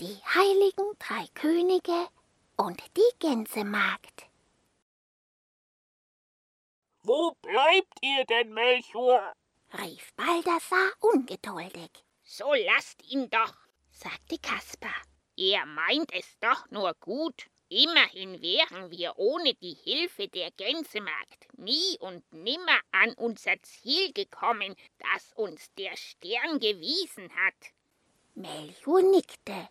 die heiligen drei Könige und die Gänsemagd. Wo bleibt ihr denn, Melchior? rief Baldassar ungeduldig. So lasst ihn doch, sagte Kaspar. Er meint es doch nur gut. Immerhin wären wir ohne die Hilfe der Gänsemagd nie und nimmer an unser Ziel gekommen, das uns der Stern gewiesen hat. Melchior nickte.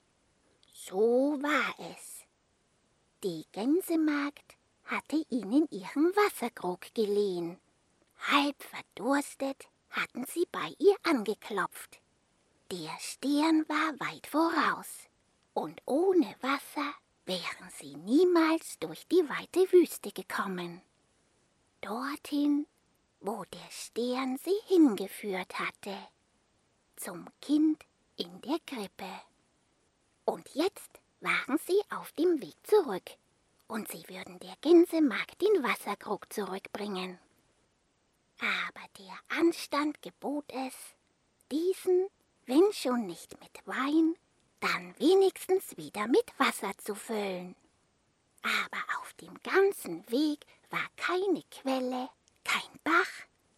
So war es. Die Gänsemagd hatte ihnen ihren Wasserkrug geliehen. Halb verdurstet hatten sie bei ihr angeklopft. Der Stern war weit voraus, und ohne Wasser wären sie niemals durch die weite Wüste gekommen. Dorthin, wo der Stern sie hingeführt hatte, zum Kind in der Krippe. Und jetzt waren sie auf dem Weg zurück, und sie würden der Gänsemagd den Wasserkrug zurückbringen. Aber der Anstand gebot es, diesen, wenn schon nicht mit Wein, dann wenigstens wieder mit Wasser zu füllen. Aber auf dem ganzen Weg war keine Quelle, kein Bach,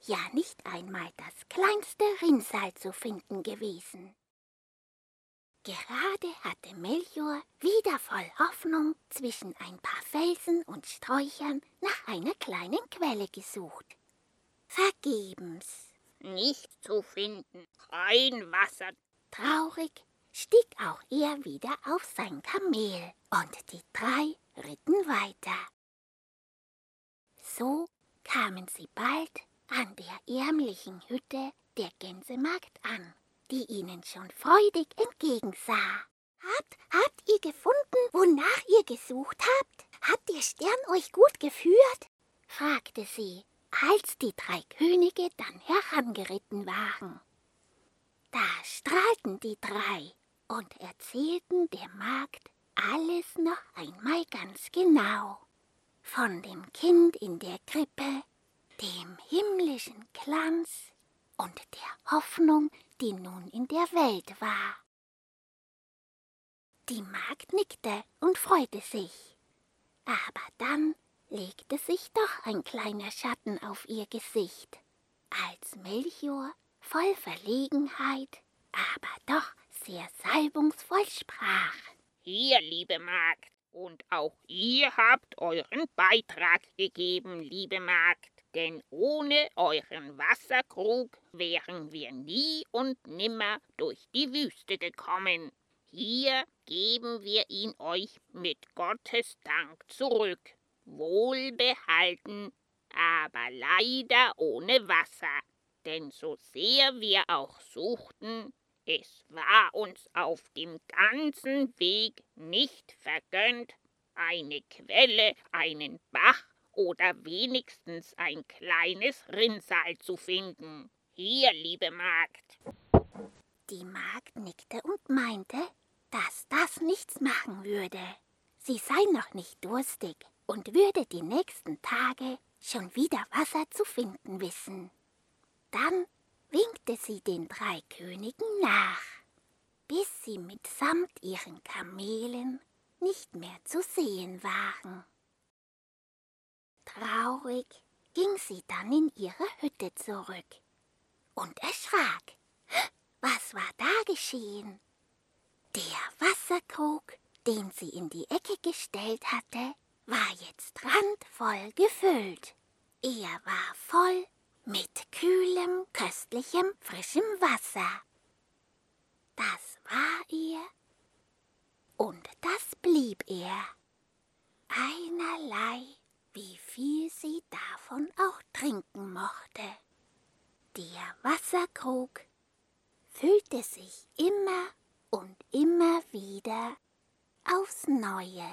ja nicht einmal das kleinste Rinnsal zu finden gewesen. Gerade hatte Melchior wieder voll Hoffnung zwischen ein paar Felsen und Sträuchern nach einer kleinen Quelle gesucht. Vergebens. Nicht zu finden, kein Wasser. Traurig stieg auch er wieder auf sein Kamel und die drei ritten weiter. So kamen sie bald an der ärmlichen Hütte der Gänsemagd an, die ihnen schon freudig entgegensah. Habt, habt ihr gefunden, wonach ihr gesucht habt? Hat der Stern euch gut geführt? fragte sie, als die drei Könige dann herangeritten waren. Da strahlten die drei und erzählten der Magd alles noch einmal ganz genau. Von dem Kind in der Krippe, dem himmlischen Glanz und der Hoffnung, die nun in der Welt war. Die Magd nickte und freute sich. Aber dann legte sich doch ein kleiner Schatten auf ihr Gesicht, als Melchior voll Verlegenheit, aber doch sehr salbungsvoll sprach. Hier, liebe Magd, und auch ihr habt euren Beitrag gegeben, liebe Magd, denn ohne euren Wasserkrug wären wir nie und nimmer durch die Wüste gekommen. Hier geben wir ihn euch mit Gottes Dank zurück, wohlbehalten, aber leider ohne Wasser, denn so sehr wir auch suchten, es war uns auf dem ganzen Weg nicht vergönnt, eine Quelle, einen Bach oder wenigstens ein kleines Rinnsal zu finden. Hier, liebe Magd. Die Magd nickte und meinte, dass das nichts machen würde. Sie sei noch nicht durstig und würde die nächsten Tage schon wieder Wasser zu finden wissen. Dann winkte sie den drei Königen nach, bis sie mitsamt ihren Kamelen nicht mehr zu sehen waren. Traurig ging sie dann in ihre Hütte zurück und erschrak. Was war da geschehen? Der Wasserkrug, den sie in die Ecke gestellt hatte, war jetzt randvoll gefüllt. Er war voll mit kühlem, köstlichem, frischem Wasser. Das war er und das blieb er. Einerlei, wie viel sie davon auch trinken mochte. Der Wasserkrug füllte sich immer und immer wieder aufs Neue.